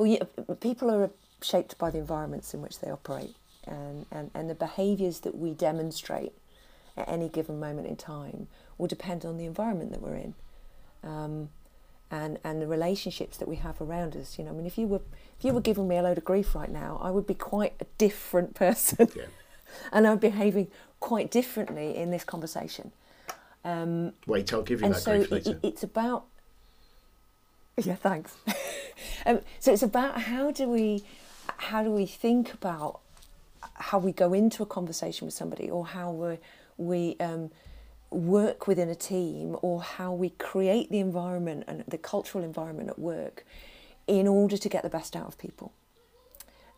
Well, yeah, people are shaped by the environments in which they operate, and, and, and the behaviours that we demonstrate at any given moment in time will depend on the environment that we're in. Um, and, and the relationships that we have around us. You know, I mean, if you were if you were giving me a load of grief right now, I would be quite a different person, yeah. and I'm behaving quite differently in this conversation. Um, Wait, I'll give you and that so grief later. It, it's about yeah, thanks. Um, so it's about how do we how do we think about how we go into a conversation with somebody, or how we we um, work within a team, or how we create the environment and the cultural environment at work in order to get the best out of people.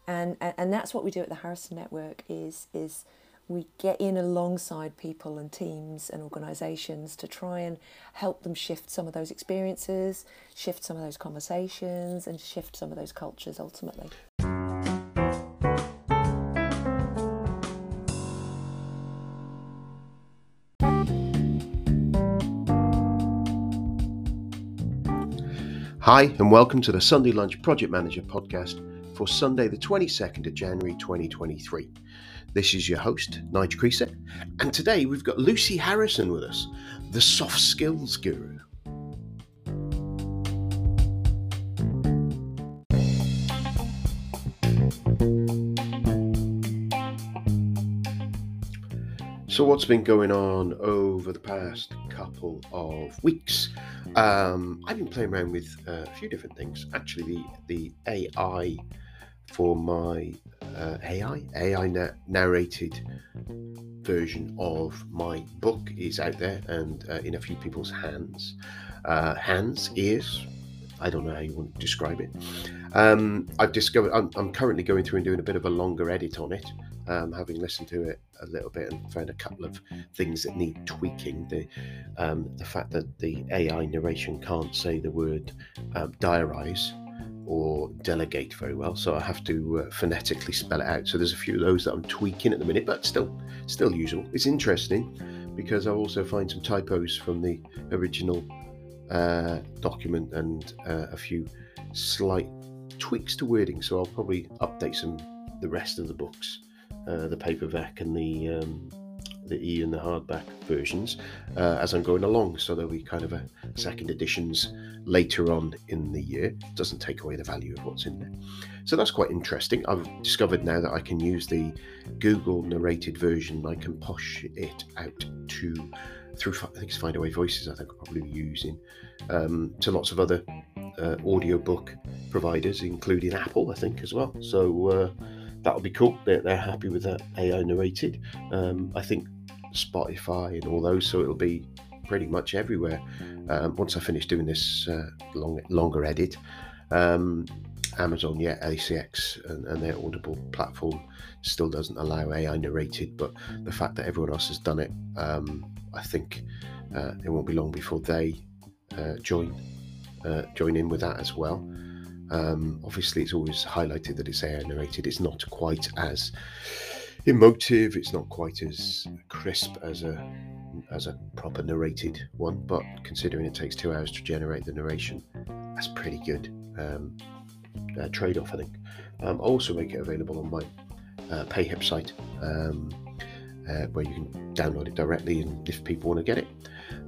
And, and, and that's what we do at the Harrison Network is is we get in alongside people and teams and organisations to try and help them shift some of those experiences, shift some of those conversations, and shift some of those cultures ultimately. Hi, and welcome to the Sunday Lunch Project Manager podcast for Sunday, the 22nd of January 2023. This is your host, Nigel Creaser, and today we've got Lucy Harrison with us, the soft skills guru. So, what's been going on over the past couple of weeks? Um, I've been playing around with uh, a few different things. Actually, the, the AI for my uh, AI AI na- narrated version of my book is out there and uh, in a few people's hands, uh, hands, ears. I don't know how you want to describe it. Um, I've discovered I'm, I'm, currently going through and doing a bit of a longer edit on it, um, having listened to it a little bit and found a couple of things that need tweaking. The um, the fact that the AI narration can't say the word um, diarize or delegate very well, so I have to uh, phonetically spell it out. So there's a few of those that I'm tweaking at the minute, but still still usable. It's interesting because I also find some typos from the original uh, document and uh, a few slight tweaks to wording. So I'll probably update some the rest of the books, uh, the paperback and the um, the e and the hardback versions uh, as I'm going along. So there'll be kind of a second editions later on in the year. It doesn't take away the value of what's in there. So that's quite interesting. I've discovered now that I can use the Google narrated version. I can push it out to through I think it's Findaway Voices. I think I'll probably using um, to lots of other uh, audiobook providers, including Apple, I think as well. So. Uh, that'll be cool. They're, they're happy with that AI narrated. Um, I think Spotify and all those, so it'll be pretty much everywhere. Um, once I finish doing this uh, long, longer edit, um, Amazon, yeah, ACX and, and, their Audible platform still doesn't allow AI narrated, but the fact that everyone else has done it, um, I think uh, it won't be long before they uh, join uh, join in with that as well. Um, obviously, it's always highlighted that it's AI narrated. It's not quite as emotive. It's not quite as crisp as a as a proper narrated one. But considering it takes two hours to generate the narration, that's pretty good um, uh, trade off. I think. Um, I'll also make it available on my uh, PayHip site. Um, uh, where you can download it directly and if people want to get it.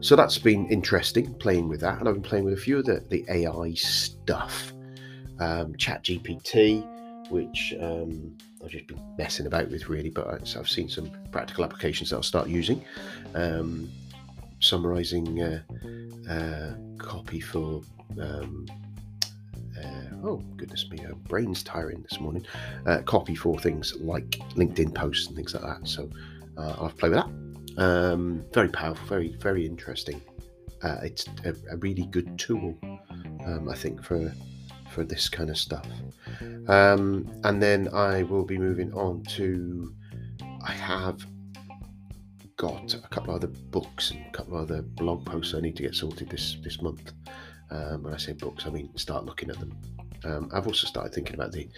So that's been interesting playing with that, and I've been playing with a few of the, the AI stuff um, ChatGPT, which um, I've just been messing about with really, but I've seen some practical applications that I'll start using. Um, summarizing uh, uh, copy for. Um, uh, oh goodness me, my brain's tiring this morning. Uh, copy for things like LinkedIn posts and things like that. So uh, I'll play with that. Um, very powerful, very very interesting. it's a, a, really good tool, um, I think, for for this kind of stuff. Um, and then I will be moving on to. I have got a couple other books and a couple other blog posts I need to get sorted this this month. Um, when I say books, I mean start looking at them. Um, I've also started thinking about the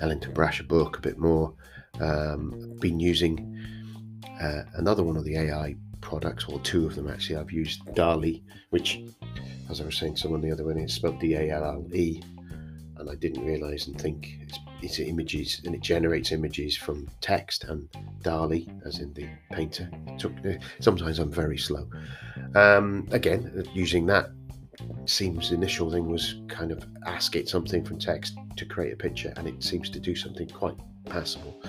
Ellington Brasher book a bit more. Um, been using uh, another one of the AI products, or two of them actually. I've used DALL-E, which, as I was saying, someone the other one is spelled D A L L E, and I didn't realize and think it's, it's images and it generates images from text and DALL-E, as in the painter. Sometimes I'm very slow. Um, again, using that seems initial thing was kind of ask it something from text to create a picture, and it seems to do something quite passable.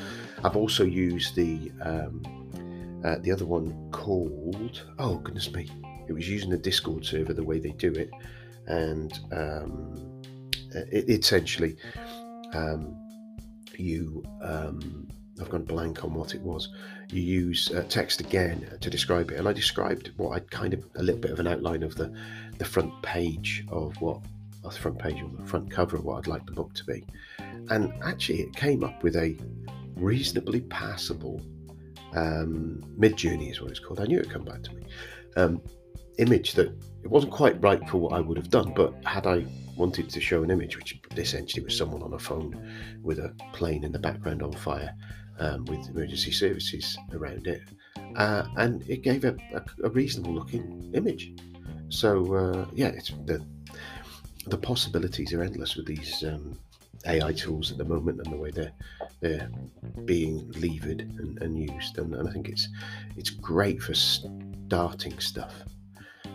I've also used the um, uh, the other one called oh goodness me, it was using the Discord server the way they do it, and um, essentially um, you um, I've gone blank on what it was. You use uh, text again to describe it, and I described what I kind of a little bit of an outline of the the front page of what the front page or the front cover of what I'd like the book to be, and actually it came up with a reasonably passable um, Midjourney is what it's called. I knew it'd come back to me. Um, image that it wasn't quite right for what I would have done, but had I wanted to show an image, which essentially was someone on a phone with a plane in the background on fire, um, with emergency services around it, uh, and it gave a, a, a, reasonable looking image. So uh, yeah, the the possibilities are endless with these um, AI tools at the moment and the way they're they're being levered and, and used, and, and I think it's it's great for starting stuff.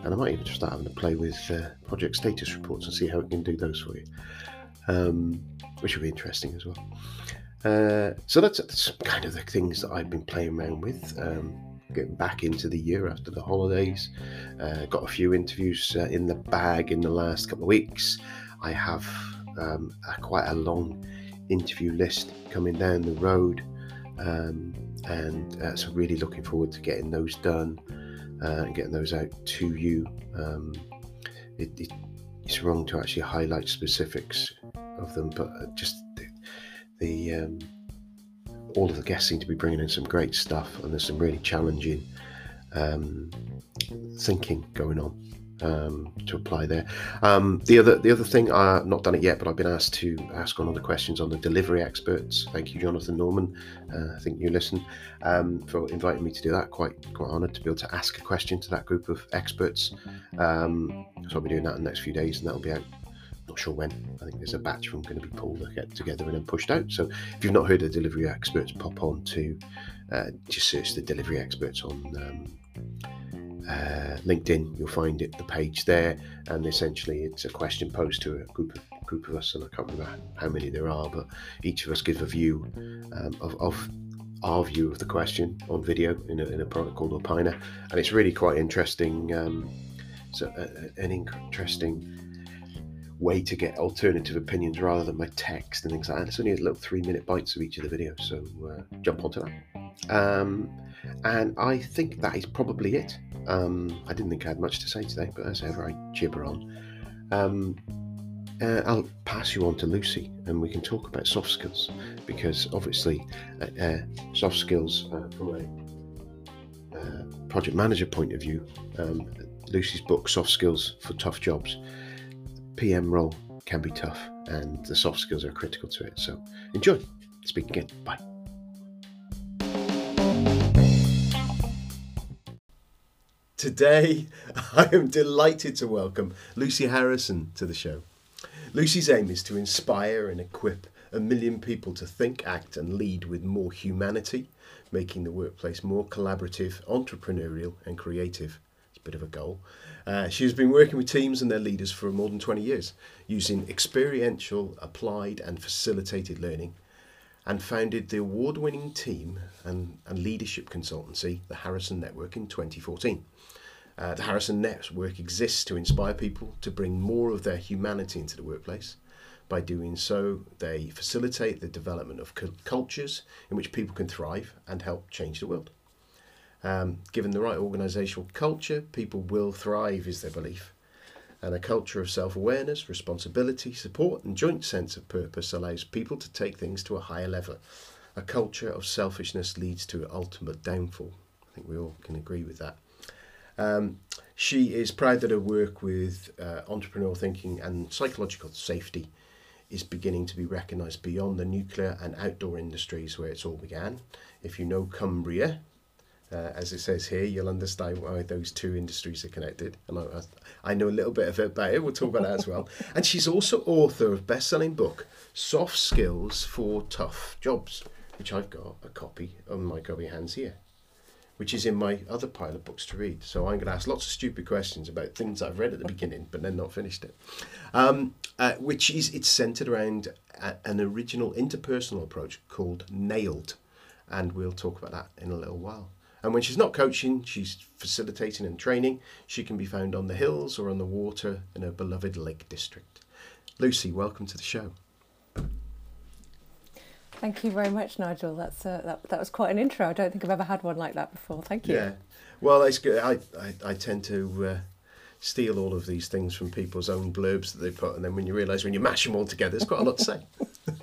And I might even start having to play with uh, project status reports and see how it can do those for you, um, which will be interesting as well. Uh, so that's, that's, kind of the things that I've been playing around with. Um, getting back into the year after the holidays. Uh, got a few interviews uh, in the bag in the last couple of weeks. I have um, a, quite a long interview list coming down the road, um, and uh, so really looking forward to getting those done uh, and getting those out to you. Um, it, it, it's wrong to actually highlight specifics of them, but uh, just the um, all of the guests seem to be bringing in some great stuff, and there's some really challenging um, thinking going on um, to apply there. Um, the other the other thing, I've not done it yet, but I've been asked to ask one of the questions on the delivery experts. Thank you, Jonathan Norman. Uh, I think you listen um, for inviting me to do that. Quite quite honoured to be able to ask a question to that group of experts. Um, so I'll be doing that in the next few days, and that'll be out not sure when. I think there's a batch from going to be pulled get together and then pushed out. So if you've not heard of delivery experts, pop on to uh, just search the delivery experts on um, uh, LinkedIn. You'll find it the page there, and essentially it's a question posed to a group of group of us, and I can't remember how many there are, but each of us give a view um, of, of our view of the question on video in a, in a product called Opiner, and it's really quite interesting. Um, so uh, an interesting way to get alternative opinions rather than my text and things like that. It's only a little three minute bites of each of the videos, so uh, jump onto that. Um, and I think that is probably it. Um, I didn't think I had much to say today, but as ever, I gibber on. Um, uh, I'll pass you on to Lucy and we can talk about soft skills because obviously, uh, uh soft skills uh, from a uh, project manager point of view, um, Lucy's book, Soft Skills for Tough Jobs, PM role can be tough, and the soft skills are critical to it. So enjoy. Speak again. Bye. Today, I am delighted to welcome Lucy Harrison to the show. Lucy's aim is to inspire and equip a million people to think, act, and lead with more humanity, making the workplace more collaborative, entrepreneurial, and creative. It's a bit of a goal. Uh, she has been working with teams and their leaders for more than 20 years, using experiential, applied, and facilitated learning, and founded the award winning team and, and leadership consultancy, the Harrison Network, in 2014. Uh, the Harrison Network exists to inspire people to bring more of their humanity into the workplace. By doing so, they facilitate the development of cultures in which people can thrive and help change the world. Um, given the right organisational culture, people will thrive, is their belief. And a culture of self awareness, responsibility, support, and joint sense of purpose allows people to take things to a higher level. A culture of selfishness leads to ultimate downfall. I think we all can agree with that. Um, she is proud that her work with uh, entrepreneurial thinking and psychological safety is beginning to be recognised beyond the nuclear and outdoor industries where it's all began. If you know Cumbria, Uh, as it says here, you'll understand why those two industries are connected. And I, I know a little bit of it about it. We'll talk about that as well. And she's also author of best-selling book, Soft Skills for Tough Jobs, which I've got a copy on my copy hands here, which is in my other pile of books to read. So I'm going to ask lots of stupid questions about things I've read at the beginning, but then not finished it. Um, uh, which is it's centered around a, an original interpersonal approach called Nailed, and we'll talk about that in a little while. And when she's not coaching, she's facilitating and training. She can be found on the hills or on the water in her beloved Lake District. Lucy, welcome to the show. Thank you very much, Nigel. That's uh, that, that was quite an intro. I don't think I've ever had one like that before. Thank you. Yeah. Well, it's good. I, I, I tend to uh, steal all of these things from people's own blurbs that they put, and then when you realise when you mash them all together, there's quite a lot to say.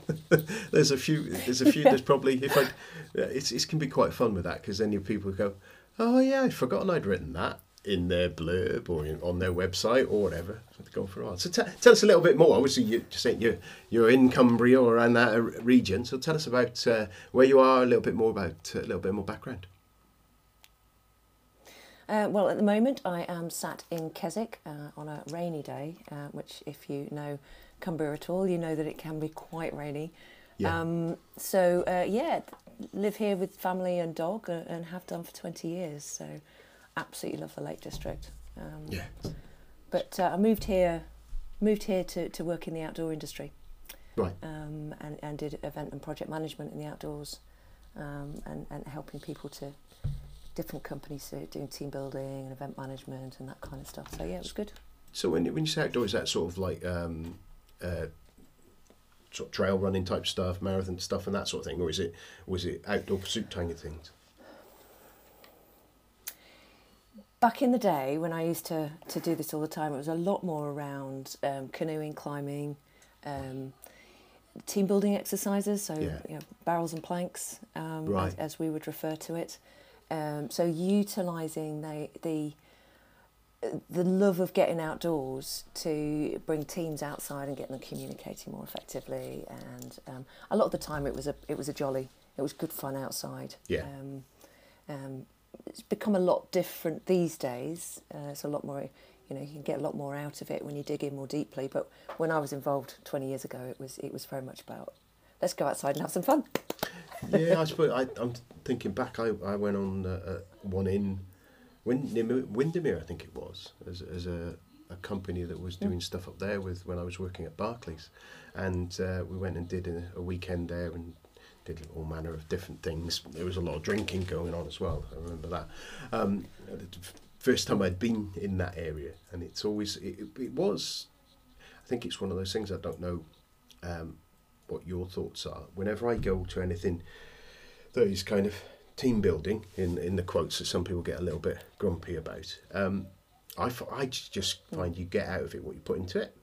there's a few. There's a few. There's probably if I, it's it can be quite fun with that because then your people go, oh yeah, I'd forgotten I'd written that in their blurb or in, on their website or whatever. So go for a while. So t- tell us a little bit more. Obviously, you just saying you're you're in Cumbria or around that region. So tell us about uh, where you are. A little bit more about uh, a little bit more background. Uh, well, at the moment, I am sat in Keswick uh, on a rainy day, uh, which, if you know Cumbria at all, you know that it can be quite rainy. Yeah. Um, so, uh, yeah, live here with family and dog and, and have done for 20 years. So, absolutely love the Lake District. Um, Yeah. But uh, I moved here, moved here to, to work in the outdoor industry Right. um, and, and did event and project management in the outdoors um, and, and helping people to different companies so doing team building and event management and that kind of stuff. So yeah, it was good. So when when you say outdoors, is that sort of like um, uh, sort of trail running type stuff, marathon stuff, and that sort of thing, or is it was it outdoor pursuit kind of things? Back in the day when I used to, to do this all the time, it was a lot more around um, canoeing, climbing, um, team building exercises, so Yeah. you know, barrels and planks, um, Right. as, as we would refer to it. Um, so utilising the, the the love of getting outdoors to bring teams outside and get them communicating more effectively. And um, a lot of the time, it was a it was a jolly. It was good fun outside. Yeah. Um, um, it's become a lot different these days. Uh, it's a lot more. You know, you can get a lot more out of it when you dig in more deeply. But when I was involved 20 years ago, it was it was very much about let's go outside and have some fun. yeah, I suppose I, I'm thinking back. I, I went on uh, uh, one in Windermere, I think it was, as, as a, a company that was doing stuff up there with when I was working at Barclays, and uh, we went and did a, a weekend there and did all manner of different things. There was a lot of drinking going on as well. I remember that. Um, the first time I'd been in that area, and it's always it, it was. I think it's one of those things I don't know. Um, what your thoughts are. Whenever I go to anything that is kind of team building, in, in the quotes that some people get a little bit grumpy about, um, I, I just find you get out of it what you put into it.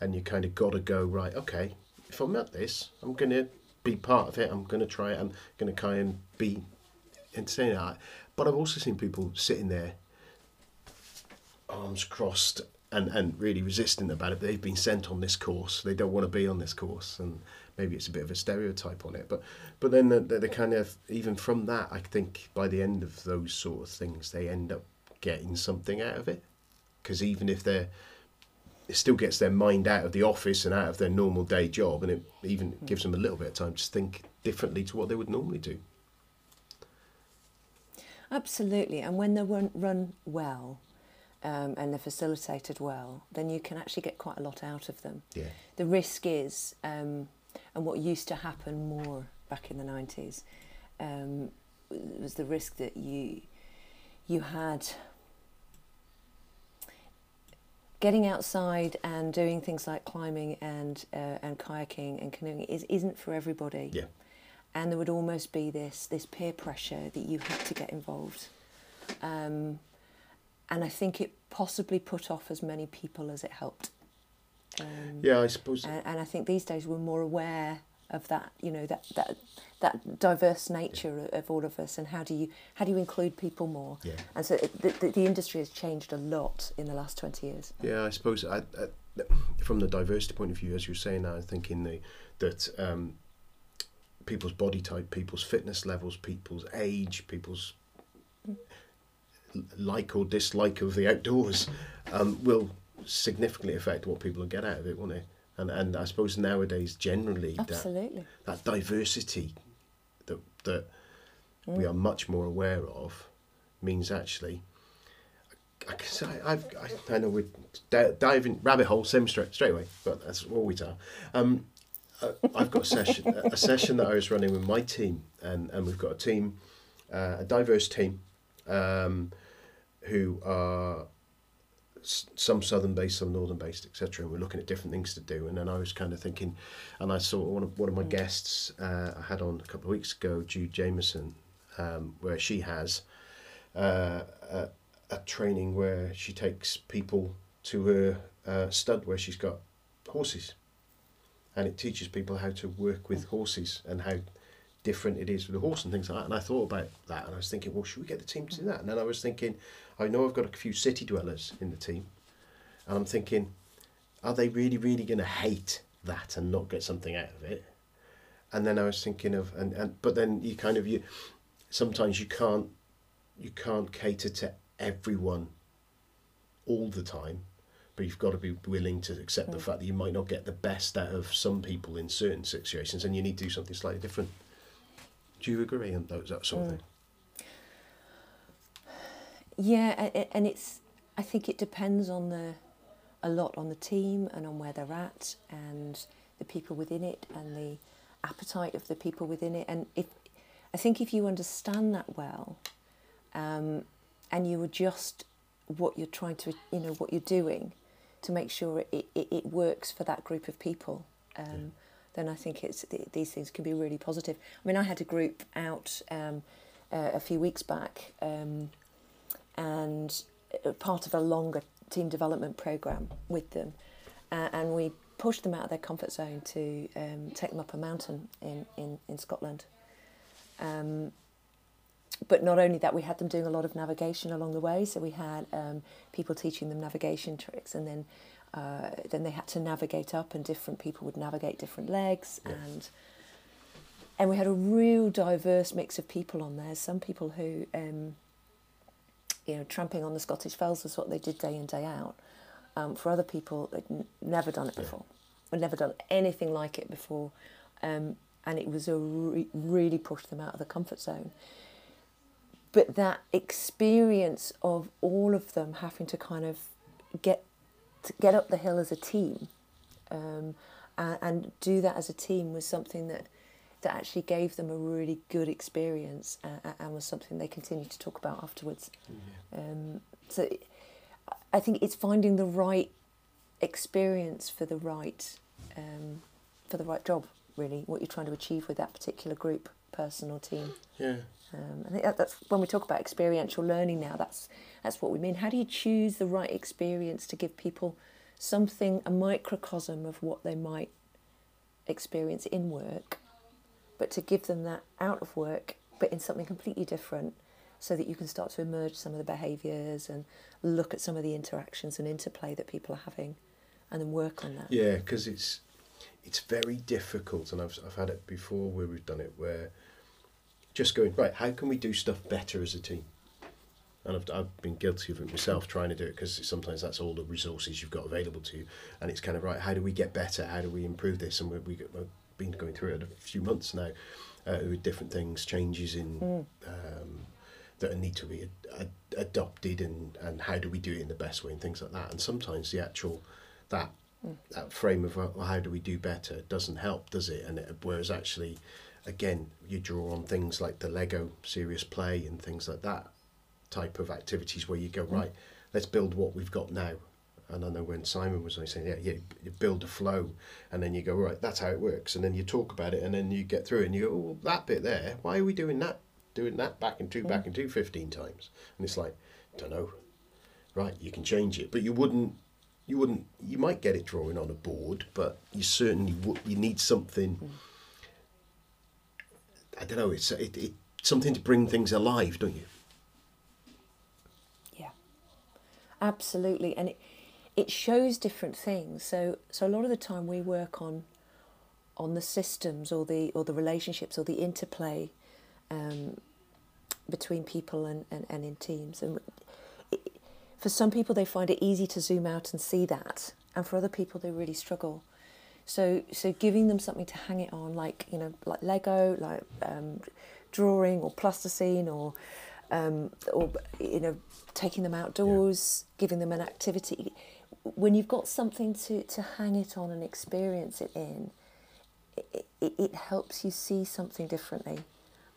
And you kind of got to go, right, okay, if I'm at this, I'm going to be part of it, I'm going to try it, I'm going to kind of be entertaining that. But I've also seen people sitting there, arms crossed, and, and really resistant about it. They've been sent on this course. They don't want to be on this course, and maybe it's a bit of a stereotype on it. But but then the, the, the kind of even from that, I think by the end of those sort of things, they end up getting something out of it. Because even if they're it still gets their mind out of the office and out of their normal day job, and it even gives them a little bit of time to think differently to what they would normally do. Absolutely, and when they're run, run well um, and they're facilitated well, then you can actually get quite a lot out of them. Yeah. The risk is, um, and what used to happen more back in the 90s, um, was the risk that you you had getting outside and doing things like climbing and uh, and kayaking and canoeing is isn't for everybody. Yeah. and there would almost be this this peer pressure that you had to get involved. Um, and I think it possibly put off as many people as it helped um, Yeah, I suppose. and, and I think these days we're more aware of that you know that that that diverse nature of all of us and how do you how do you include people more Yeah. and so it, the, the, the industry has changed a lot in the last 20 years Yeah, I suppose I, I, from the diversity point of view, as you're saying, now, I think in the that um, people's body type, people's fitness levels, people's age, people's like or dislike of the outdoors um, will significantly affect what people get out of it, won't it? And and I suppose nowadays generally Absolutely. that that diversity that that we are much more aware of means actually. I, guess I, I've, I, I know we're di- diving rabbit hole same straight straight away, but that's we are. Um, I've got a session a session that I was running with my team, and, and we've got a team, uh, a diverse team, um, who are some southern based, some northern based, etc. And we're looking at different things to do. And then I was kind of thinking, and I saw one of one of my guests uh, I had on a couple of weeks ago, Jude Jameson, um, where she has uh, a, a training where she takes people to her uh, stud where she's got horses, and it teaches people how to work with horses and how different it is with a horse and things like that. And I thought about that, and I was thinking, well, should we get the team to do that? And then I was thinking, I know I've got a few city dwellers in the team, and I'm thinking, are they really, really going to hate that and not get something out of it? And then I was thinking of, and, and but then you kind of you, sometimes you can't, you can't cater to everyone all the time, but you've got to be willing to accept the mm. fact that you might not get the best out of some people in certain situations, and you need to do something slightly different. Do you agree on those that sort of thing? Yeah, a- a- and it's. I think it depends on the, a lot on the team and on where they're at and the people within it and the appetite of the people within it. And if, I think if you understand that well, um, and you adjust what you're trying to, you know, what you're doing, to make sure it, it, it works for that group of people, um, then I think it's th- these things can be really positive. I mean, I had a group out um, uh, a few weeks back. Um, and uh, part of a longer team development program with them, uh, and we pushed them out of their comfort zone to um, take them up a mountain in in, in Scotland. Um, but not only that, we had them doing a lot of navigation along the way. So we had um, people teaching them navigation tricks, and then uh, then they had to navigate up, and different people would navigate different legs, and and we had a real diverse mix of people on there. Some people who um, you know, tramping on the Scottish fells was what they did day in, day out. Um, for other people, they'd n- never done it before, or never done anything like it before. Um, and it was a re- really pushed them out of the comfort zone. But that experience of all of them having to kind of get get up the hill as a team um, and, and do that as a team was something that that actually gave them a really good experience uh, and was something they continued to talk about afterwards. Um, so I think it's finding the right experience for the right um, for the right job. Really, what you're trying to achieve with that particular group, person or team. Yeah. Um, I think that, that's when we talk about experiential learning now. That's that's what we mean. How do you choose the right experience to give people something, a microcosm of what they might experience in work, but to give them that out of work, but in something completely different, so that you can start to emerge some of the behaviours and look at some of the interactions and interplay that people are having, and then work on that. Yeah, because it's it's very difficult, and I've I've had it before where we've done it where just going right. How can we do stuff better as a team? And I've I've been guilty of it myself, trying to do it because sometimes that's all the resources you've got available to you, and it's kind of right. How do we get better? How do we improve this? And we we we've been going through it a few months now, uh, with different things, changes in. Um, that need to be ad- ad- adopted and, and how do we do it in the best way and things like that and sometimes the actual that that frame of well, how do we do better doesn't help does it and it, whereas actually again you draw on things like the lego serious play and things like that type of activities where you go mm. right let's build what we've got now and I know when Simon was saying, yeah, yeah, you build a flow, and then you go, right, that's how it works, and then you talk about it, and then you get through it, and you go, oh, that bit there, why are we doing that? Doing that back and two, mm. back and two 15 times, and it's like, don't know, right? You can change it, but you wouldn't, you wouldn't, you might get it drawing on a board, but you certainly would. You need something. Mm. I don't know. It's it, it something to bring things alive, don't you? Yeah, absolutely, and it it shows different things. So so a lot of the time we work on on the systems or the or the relationships or the interplay um, between people and, and, and in teams. And it, for some people, they find it easy to zoom out and see that, and for other people, they really struggle. So, so giving them something to hang it on, like you know, like Lego, like um, drawing or plasticine, or um, or you know, taking them outdoors, yeah. giving them an activity. When you've got something to, to hang it on and experience it in, it, it, it helps you see something differently.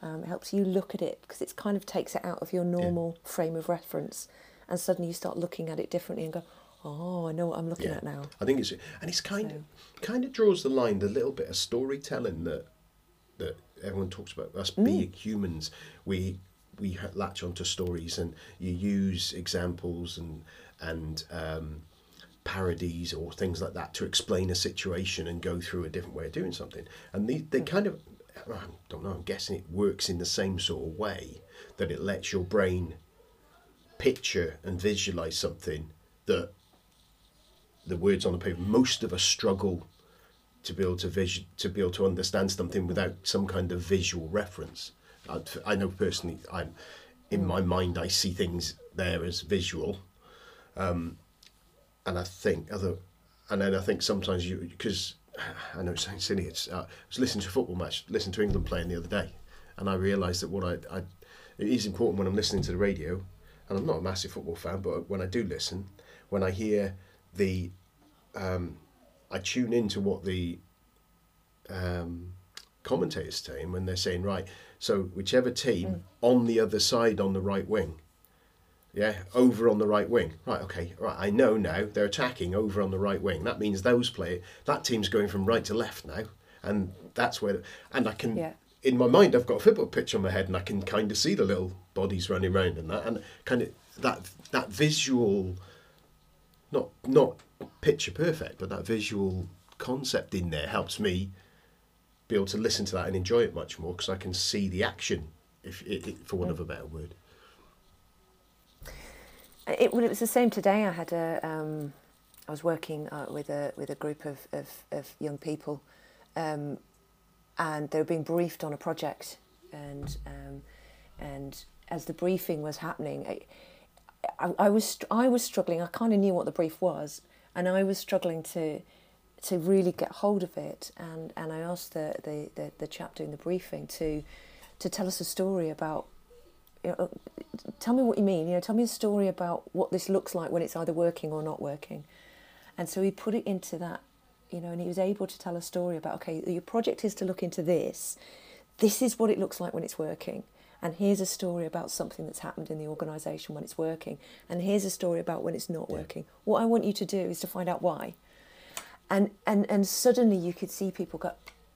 Um, it helps you look at it because it kind of takes it out of your normal yeah. frame of reference, and suddenly you start looking at it differently and go, "Oh, I know what I'm looking yeah. at now." I think it's and it's kind so. of kind of draws the line the little bit of storytelling that that everyone talks about us mm. being humans. We we latch onto stories and you use examples and and um, parodies or things like that to explain a situation and go through a different way of doing something. And they, they mm. kind of I don't know, I'm guessing it works in the same sort of way that it lets your brain picture and visualize something that the words on the paper, most of us struggle to be able to vision, to be able to understand something without some kind of visual reference. I, I know personally, I'm in my mind, I see things there as visual, um, and I think other, and then I think sometimes you because I know it sounds silly. It's, uh, I was listening to a football match, listening to England playing the other day, and I realised that what I, I, it is important when I'm listening to the radio, and I'm not a massive football fan, but when I do listen, when I hear the, um, I tune into what the um, commentators saying when they're saying right. So whichever team mm. on the other side on the right wing yeah, over on the right wing. Right, okay, right. I know now they're attacking over on the right wing. That means those play that team's going from right to left now, and that's where. And I can, yeah. in my mind, I've got a football pitch on my head, and I can kind of see the little bodies running around and that, and kind of that that visual, not not picture perfect, but that visual concept in there helps me be able to listen to that and enjoy it much more because I can see the action, if, for want of a better word. It, well, it was the same today. I had a, um, I was working uh, with a with a group of of, of young people, um, and they were being briefed on a project, and um, and as the briefing was happening, I, I, I was I was struggling. I kind of knew what the brief was, and I was struggling to to really get hold of it. And, and I asked the, the, the, the chap doing the briefing to to tell us a story about you know, tell me what you mean. You know, tell me a story about what this looks like when it's either working or not working. And so he put it into that, you know, and he was able to tell a story about, okay, your project is to look into this. This is what it looks like when it's working. And here's a story about something that's happened in the organisation when it's working. And here's a story about when it's not working. What I want you to do is to find out why. And and and suddenly you could see people go,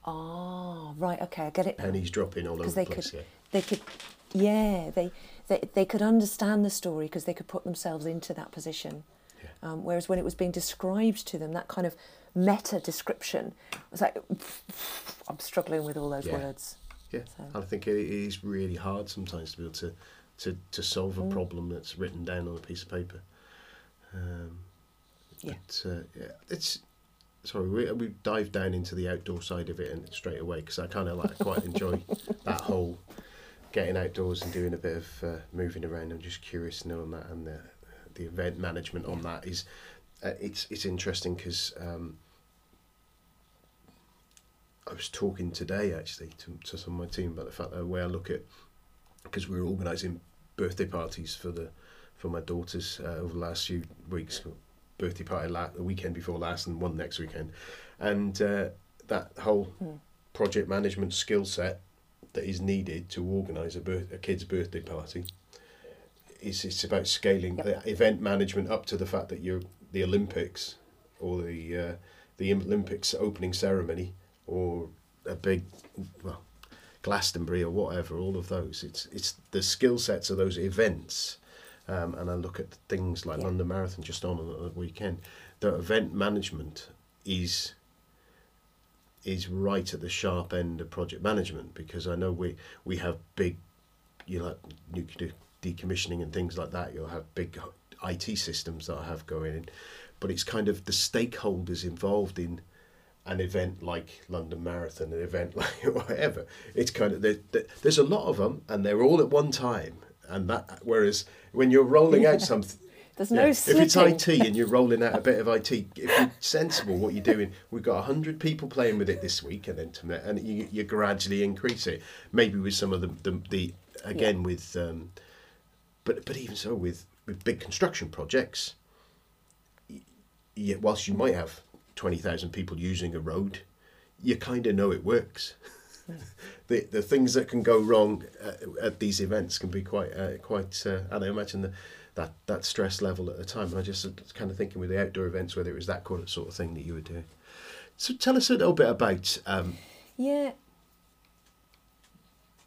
oh, right, okay, I get it. And he's dropping all over the place. Could, yeah. They could yeah, they, they, they could understand the story because they could put themselves into that position. Yeah. Um, whereas when it was being described to them, that kind of meta description was like, I'm struggling with all those yeah. words. Yeah, so. I think it is really hard sometimes to be able to, to, to solve a mm. problem that's written down on a piece of paper. Um, yeah. But, uh, yeah, it's sorry we we dive down into the outdoor side of it and straight away because I kind of like quite enjoy that whole getting outdoors and doing a bit of uh, moving around. I'm just curious to know on that and the the event management on that is uh, it's it's interesting because um, I was talking today actually to, to some of my team about the fact that the way I look at because we are organising birthday parties for the for my daughters uh, over the last few weeks birthday party la- the weekend before last and one next weekend and uh, that whole mm. project management skill set that is needed to organise a, birth, a kid's birthday party. It's, it's about scaling yep. event management up to the fact that you're the Olympics or the uh, the Olympics opening ceremony or a big well Glastonbury or whatever. All of those. It's it's the skill sets of those events. Um, and I look at things like London Marathon just on on the weekend. The event management is is right at the sharp end of project management because I know we we have big, you know, like nuclear decommissioning and things like that. You'll have big IT systems that I have going in, but it's kind of the stakeholders involved in an event like London Marathon, an event like whatever. It's kind of there, there- there's a lot of them, and they're all at one time. And that whereas when you're rolling out something, There's no if it's. IT and you're rolling out a bit of IT, if you're sensible, what you're doing, we've got hundred people playing with it this week, and then to, and you, you gradually increase it. Maybe with some of the the, the again with, um, but but even so with with big construction projects, yeah, whilst you might have twenty thousand people using a road, you kind of know it works. the the things that can go wrong uh, at these events can be quite uh, quite uh, and I imagine the, that that stress level at the time. And I just kind of thinking with the outdoor events whether it was that kind of sort of thing that you were doing. So tell us a little bit about. Um,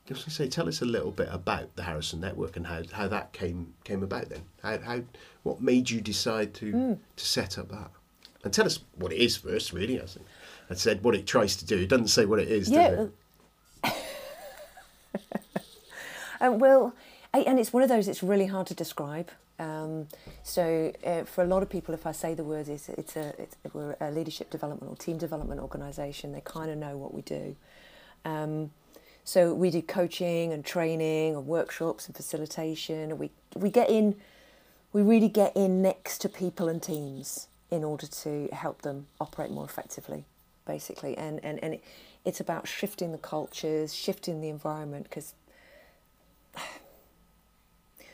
Yeah, I was going to say, tell us a little bit about the Harrison Network and how, how that came came about. Then, how, how what made you decide to to set up that? And tell us what it is first, really. I think I said what it tries to do. It doesn't say what it is. does yeah. it? Uh, well, I, and it's one of those. It's really hard to describe. Um, so uh, for a lot of people, if I say the words, it's, it's a it's, we're a leadership development or team development organisation. They kind of know what we do. Um, so we do coaching and training and workshops and facilitation. And we we get in, we really get in next to people and teams in order to help them operate more effectively, basically. And and and it, it's about shifting the cultures, shifting the environment because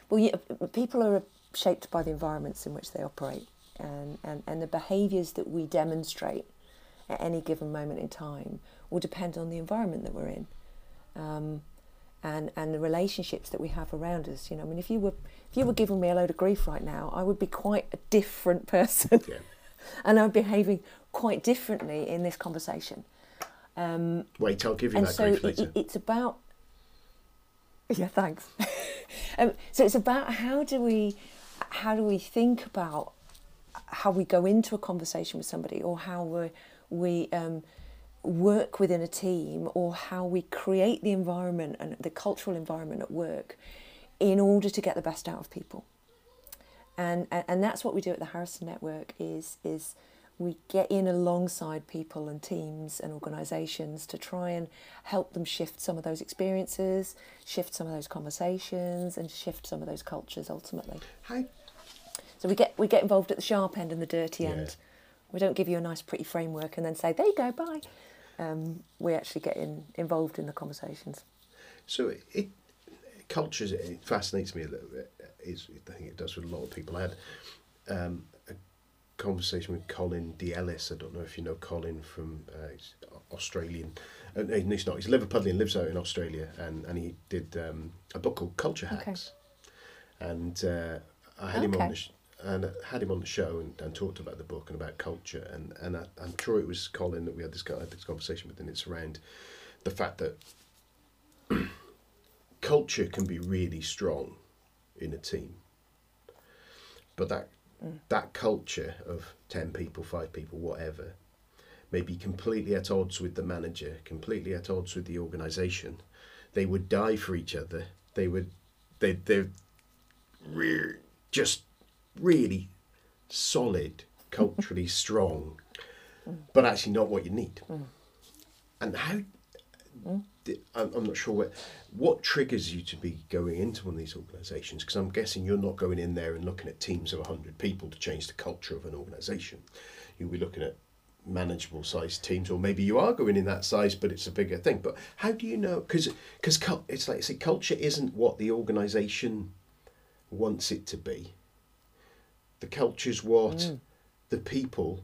well, yeah, people are shaped by the environments in which they operate, and, and, and the behaviours that we demonstrate at any given moment in time will depend on the environment that we're in, um, and and the relationships that we have around us. You know, I mean, if you were if you were giving me a load of grief right now, I would be quite a different person, Yeah. and I'm behaving quite differently in this conversation. Um, Wait, I'll give you and that so grief later. it- it's about yeah thanks um, so it's about how do we how do we think about how we go into a conversation with somebody or how we we um, work within a team or how we create the environment and the cultural environment at work in order to get the best out of people and and, and that's what we do at the Harrison Network is is we get in alongside people and teams and organisations to try and help them shift some of those experiences, shift some of those conversations, and shift some of those cultures ultimately. How, So we get we get involved at the sharp end and the dirty Yeah. end. We don't give you a nice pretty framework and then say there you go bye. Um, we actually get in, involved in the conversations. so it, it cultures it fascinates me a little bit. Is I think it does with a lot of people. I had um, a conversation with Colin D. Ellis. I don't know if you know Colin from uh, he's Australian. Uh, no, he's not. He's Liverpudlian, lives out in Australia, and, and he did um, a book called Culture Okay. Hacks. And uh, I had him on the sh- and had him on the show and, and talked about the book and about culture. And and I, I'm sure it was Colin that we had this of this conversation with and it's around the fact that culture can be really strong in a team. But that mm. that culture of 10 people 5 people whatever may be completely at odds with the manager completely at odds with the organization. They would die for each other. They would they they're just really solid culturally strong but actually not what you need. Mm. And how mm. I'm, I'm not sure what what triggers you to be going into one of these organisations because I'm guessing you're not going in there and looking at teams of 100 people to change the culture of an organisation you'll be looking at manageable sized teams or maybe you are going in that size but it's a bigger thing. But how do you know because because it's like I say culture isn't what the organisation wants it to be the culture's what the people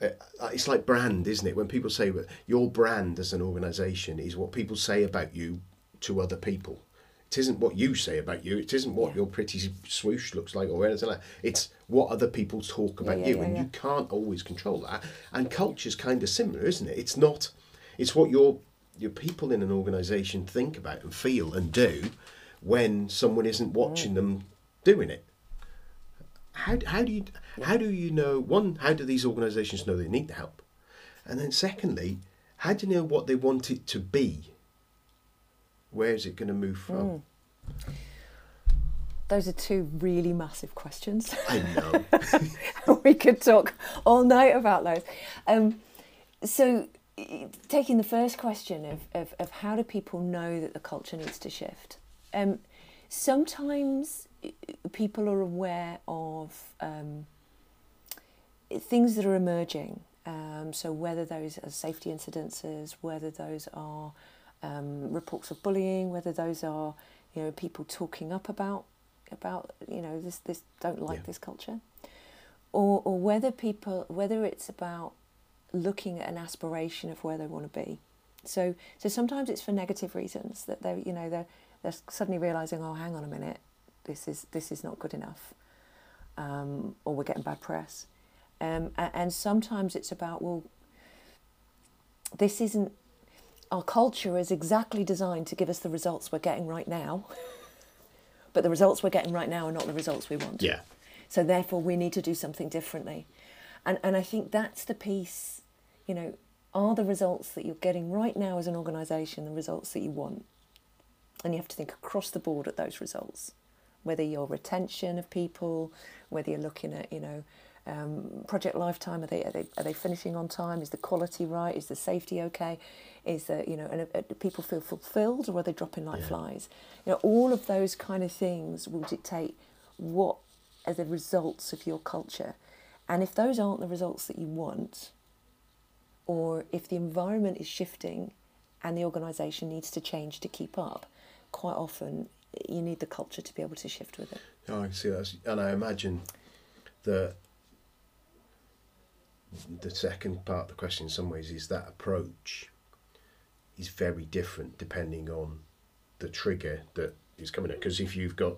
uh, it's like brand, isn't it? When people say your brand as an organisation is what people say about you to other people. It isn't what you say about you. It isn't what Yeah. your pretty swoosh looks like or anything like. It's what other people talk about yeah, you, yeah, and yeah. you can't always control that. And culture's kind of similar, isn't it? It's not. It's what your your people in an organisation think about and feel and do when someone isn't watching them doing it how, how do you how do you know one how do these organizations know they need the help? And then secondly how do you know what they want it to be? Where is it going to move from? Those are two really massive questions. i know. We could talk all night about those. Um, so taking the first question of, of, of how do people know that the culture needs to shift? Um, sometimes people are aware of um, things that are emerging um, so whether those are safety incidences whether those are um, reports of bullying whether those are you know people talking up about about you know this this don't like Yeah. this culture or or whether people whether it's about looking at an aspiration of where they want to be. So so sometimes it's for negative reasons that they you know they're they're suddenly realizing oh hang on a minute this is this is not good enough um, or we're getting bad press um, and sometimes it's about well this isn't our culture is exactly designed to give us the results we're getting right now but the results we're getting right now are not the results we want Yeah. so therefore, we need to do something differently, and and I think that's the piece. You know, are the results that you're getting right now as an organisation the results that you want? And you have to think across the board at those results, whether your retention of people, whether you're looking at you know. Um, project lifetime are they, are they are they finishing on time? Is the quality right? Is the safety okay? Is the you know and uh, do people feel fulfilled or are they dropping like Yeah. flies? You know all of those kind of things will dictate what are the results of your culture. And if those aren't the results that you want, or if the environment is shifting and the organisation needs to change to keep up, quite often you need the culture to be able to shift with it. Oh, I see that, and I imagine that the second part of the question, in some ways, is that approach is very different depending on the trigger that is coming up. Because if you've got,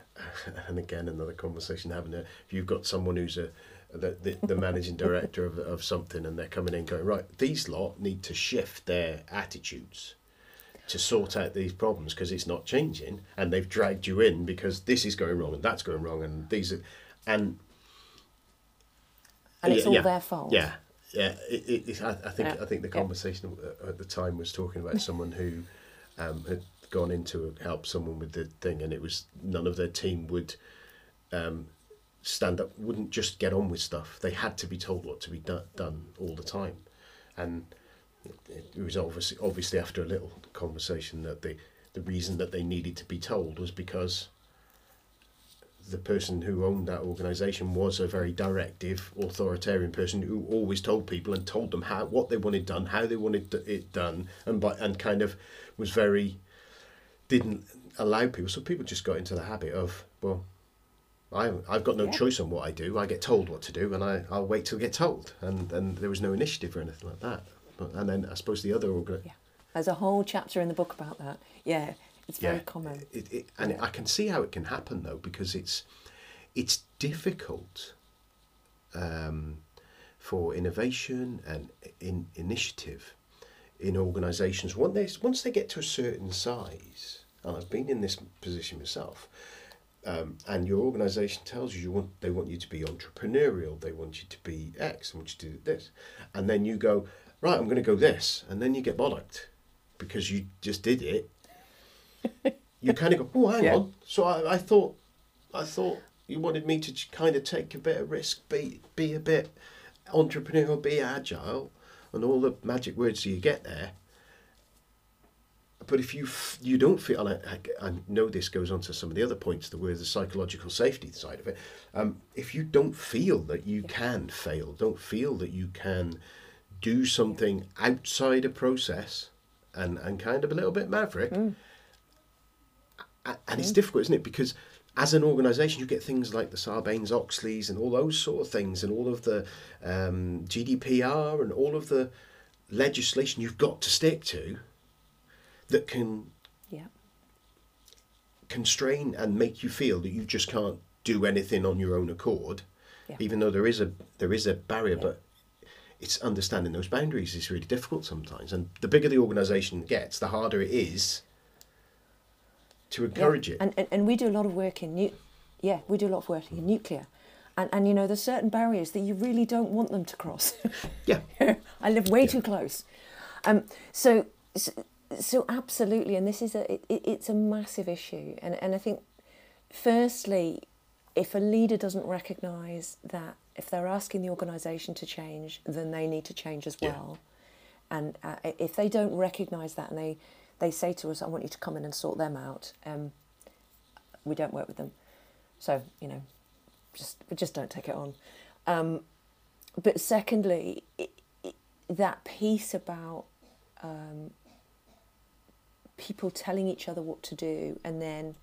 and again, another conversation having it, if you've got someone who's a the, the, the managing director of, of something and they're coming in going right these lot need to shift their attitudes to sort out these problems because it's not changing and they've dragged you in because this is going wrong and that's going wrong and these are and And it's yeah, all yeah, their fault. yeah yeah. It, it, it, I, I think Yeah, I think the conversation at the time was talking about someone who um, had gone in to help someone with the thing and it was none of their team would um, stand up wouldn't just get on with stuff. They had to be told what to be do- done all the time. And it, it was obviously obviously after a little conversation that the the reason that they needed to be told was because the person who owned that organization was a very directive authoritarian person who always told people and told them how what they wanted done how they wanted it done and by and kind of was very didn't allow people so people just got into the habit of well I, I've got no Yeah. choice on what I do. I get told what to do, and I, I'll wait till I get told. And, and there was no initiative or anything like that. But, and then I suppose the other organ, Yeah. There's a whole chapter in the book about that. Yeah, it's very yeah, common. It, it, and. I can see how it can happen though, because it's it's difficult um, for innovation and in initiative in organisations. Once they once they get to a certain size, and I've been in this position myself. Um, and your organisation tells you, you want they want you to be entrepreneurial, they want you to be X, they want you to do this, and then you go right. I'm going to go this, and then you get bollocked because you just did it you kind of go, oh, hang Yeah. on. So I, I thought, I thought you wanted me to kind of take a bit of risk, be be a bit entrepreneurial, be agile, and all the magic words you get there. But if you f- you don't feel, and I, I, I know this goes on to some of the other points, the word the psychological safety side of it. Um, if you don't feel that you can fail, don't feel that you can do something outside a process, and and kind of a little bit maverick, a- and it's difficult, isn't it? Because as an organisation, you get things like the Sarbanes Oxleys and all those sort of things, and all of the um, GDPR and all of the legislation you've got to stick to that can Yeah. constrain and make you feel that you just can't do anything on your own accord, Yeah. even though there is a there is a barrier, Yeah. but it's understanding those boundaries is really difficult sometimes. And the bigger the organisation gets, the harder it is to encourage yeah. it. And, and and we do a lot of work in nu- yeah, we do a lot of work in nuclear. And and you know, there's certain barriers that you really don't want them to cross. yeah, I live way too close. Um, so, so, so absolutely, and this is a it- it's a massive issue, and and I think, firstly, if a leader doesn't recognise that if they're asking the organisation to change, then they need to change as well. Yeah. And uh, if they don't recognise that and they, they say to us, I want you to come in and sort them out, um, we don't work with them. So, you know, just just don't take it on. Um, but secondly, it, it, that piece about um, people telling each other what to do and then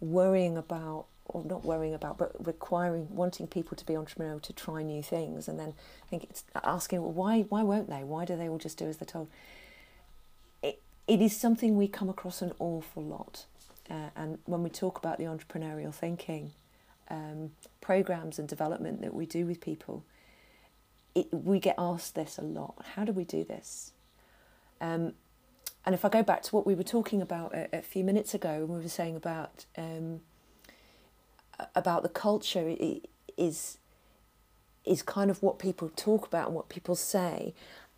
worrying about or not worrying about, but requiring, wanting people to be entrepreneurial to try new things, and then I think it's asking, well, why, why won't they? Why do they all just do as they're told? It, it is something we come across an awful lot, uh, and when we talk about the entrepreneurial thinking um, programs and development that we do with people, it, we get asked this a lot. How do we do this? Um, and if I go back to what we were talking about a, a few minutes ago, when we were saying about um, about the culture is is kind of what people talk about and what people say.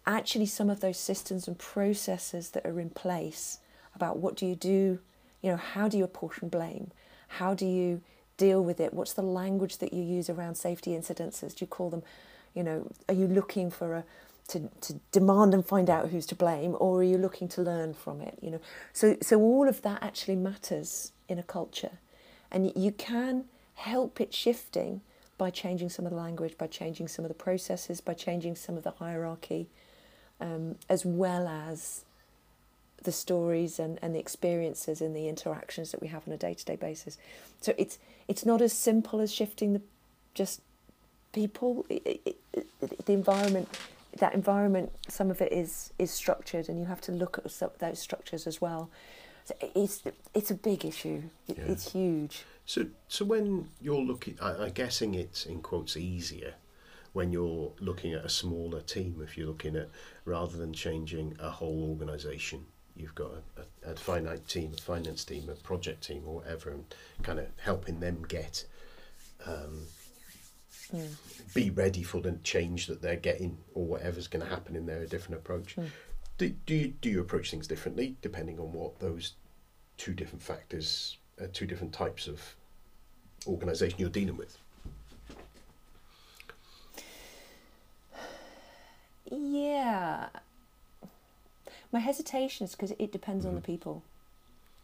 Actually, some of those systems and processes that are in place about what do you do, you know, how do you apportion blame, how do you deal with it, what's the language that you use around safety incidences? Do you call them, you know, are you looking for a to, to demand and find out who's to blame, or are you looking to learn from it? You know, so so all of that actually matters in a culture, and you can help it shifting by changing some of the language, by changing some of the processes, by changing some of the hierarchy, um, as well as the stories and, and the experiences and the interactions that we have on a day to day basis. So it's it's not as simple as shifting the just people. It, it, it, the environment, that environment, some of it is is structured, and you have to look at some, those structures as well. So it's it's a big issue. Yeah. It's huge. So, so when you're looking, I, I'm guessing it's in quotes easier when you're looking at a smaller team. If you're looking at rather than changing a whole organisation, you've got a, a, a, finite team, a finance team, a project team, or whatever, and kind of helping them get um, mm. be ready for the change that they're getting or whatever's going to happen in their different approach. Mm. Do, do you do you approach things differently depending on what those two different factors, uh, two different types of organisation you're dealing with? Yeah. My hesitation is because it depends mm-hmm. on the mm-hmm. people,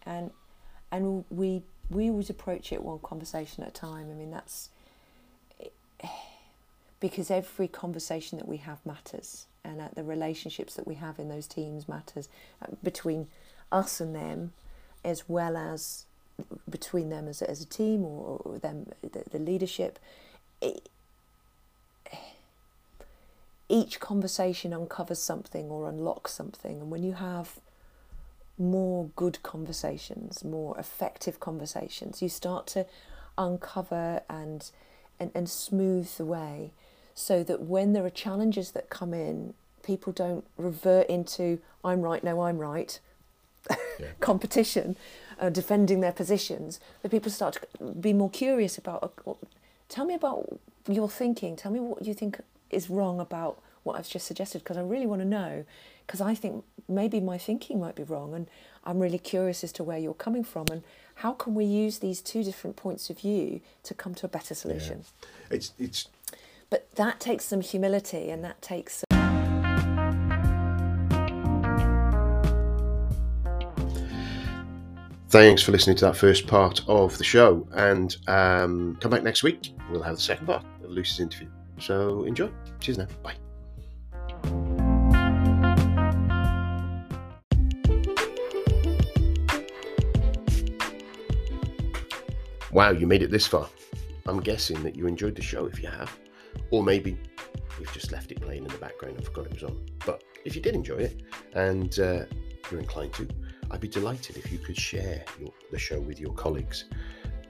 and and we we always approach it one conversation at a time. I mean that's because every conversation that we have matters, and uh, the relationships that we have in those teams matters uh, between us and them, as well as between them as, as a team or, or them the, the leadership. It, each conversation uncovers something or unlocks something and when you have more good conversations more effective conversations you start to uncover and and, and smooth the way so that when there are challenges that come in people don't revert into i'm right no i'm right yeah. competition uh, defending their positions, that people start to be more curious about. Uh, tell me about your thinking. Tell me what you think is wrong about what I've just suggested, because I really want to know. Because I think maybe my thinking might be wrong, and I'm really curious as to where you're coming from, and how can we use these two different points of view to come to a better solution. Yeah. It's it's. But that takes some humility, and that takes some. Thanks for listening to that first part of the show, and um, come back next week. We'll have the second part of Lucy's interview. So enjoy. Cheers now. Bye. Wow, you made it this far. I'm guessing that you enjoyed the show if you have, or maybe you've just left it playing in the background and forgot it was on. But if you did enjoy it and uh, you're inclined to, I'd be delighted if you could share your, the show with your colleagues.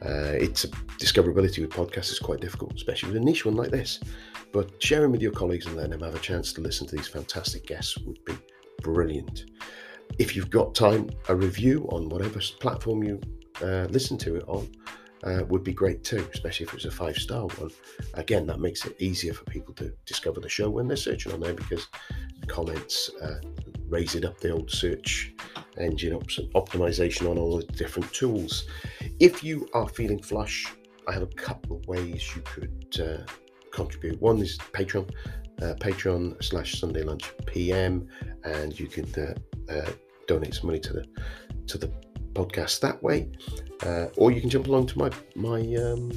Uh, it's discoverability with podcasts is quite difficult, especially with a niche one like this. But sharing with your colleagues and letting them have a chance to listen to these fantastic guests would be brilliant. If you've got time, a review on whatever platform you uh, listen to it on uh, would be great too, especially if it's a five star one. Again, that makes it easier for people to discover the show when they're searching on there because comments uh, raise it up the old search engine op- optimization on all the different tools. If you are feeling flush, I have a couple of ways you could uh, contribute. One is Patreon, uh, Patreon slash Sunday Lunch PM, and you can uh, uh, donate some money to the to the podcast that way, uh, or you can jump along to my my um,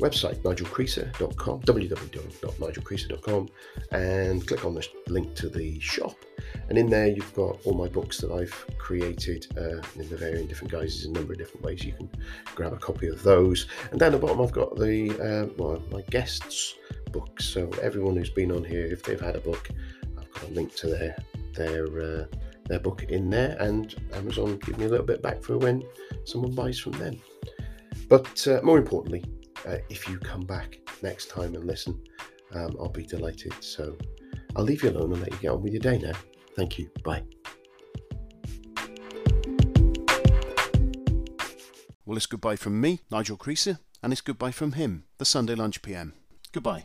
website, nigelcreaser.com, www.nigelcreaser.com, and click on the link to the shop. And in there, you've got all my books that I've created uh, in the varying different guises, a number of different ways. You can grab a copy of those. And down the bottom, I've got the uh, well, my guests' books. So everyone who's been on here, if they've had a book, I've got a link to their their uh, their book in there, and Amazon give me a little bit back for when someone buys from them. But uh, more importantly, uh, if you come back next time and listen, um, I'll be delighted. So I'll leave you alone and let you get on with your day now. Thank you. Bye. Well, it's goodbye from me, Nigel Creaser, and it's goodbye from him, the Sunday Lunch PM. Goodbye.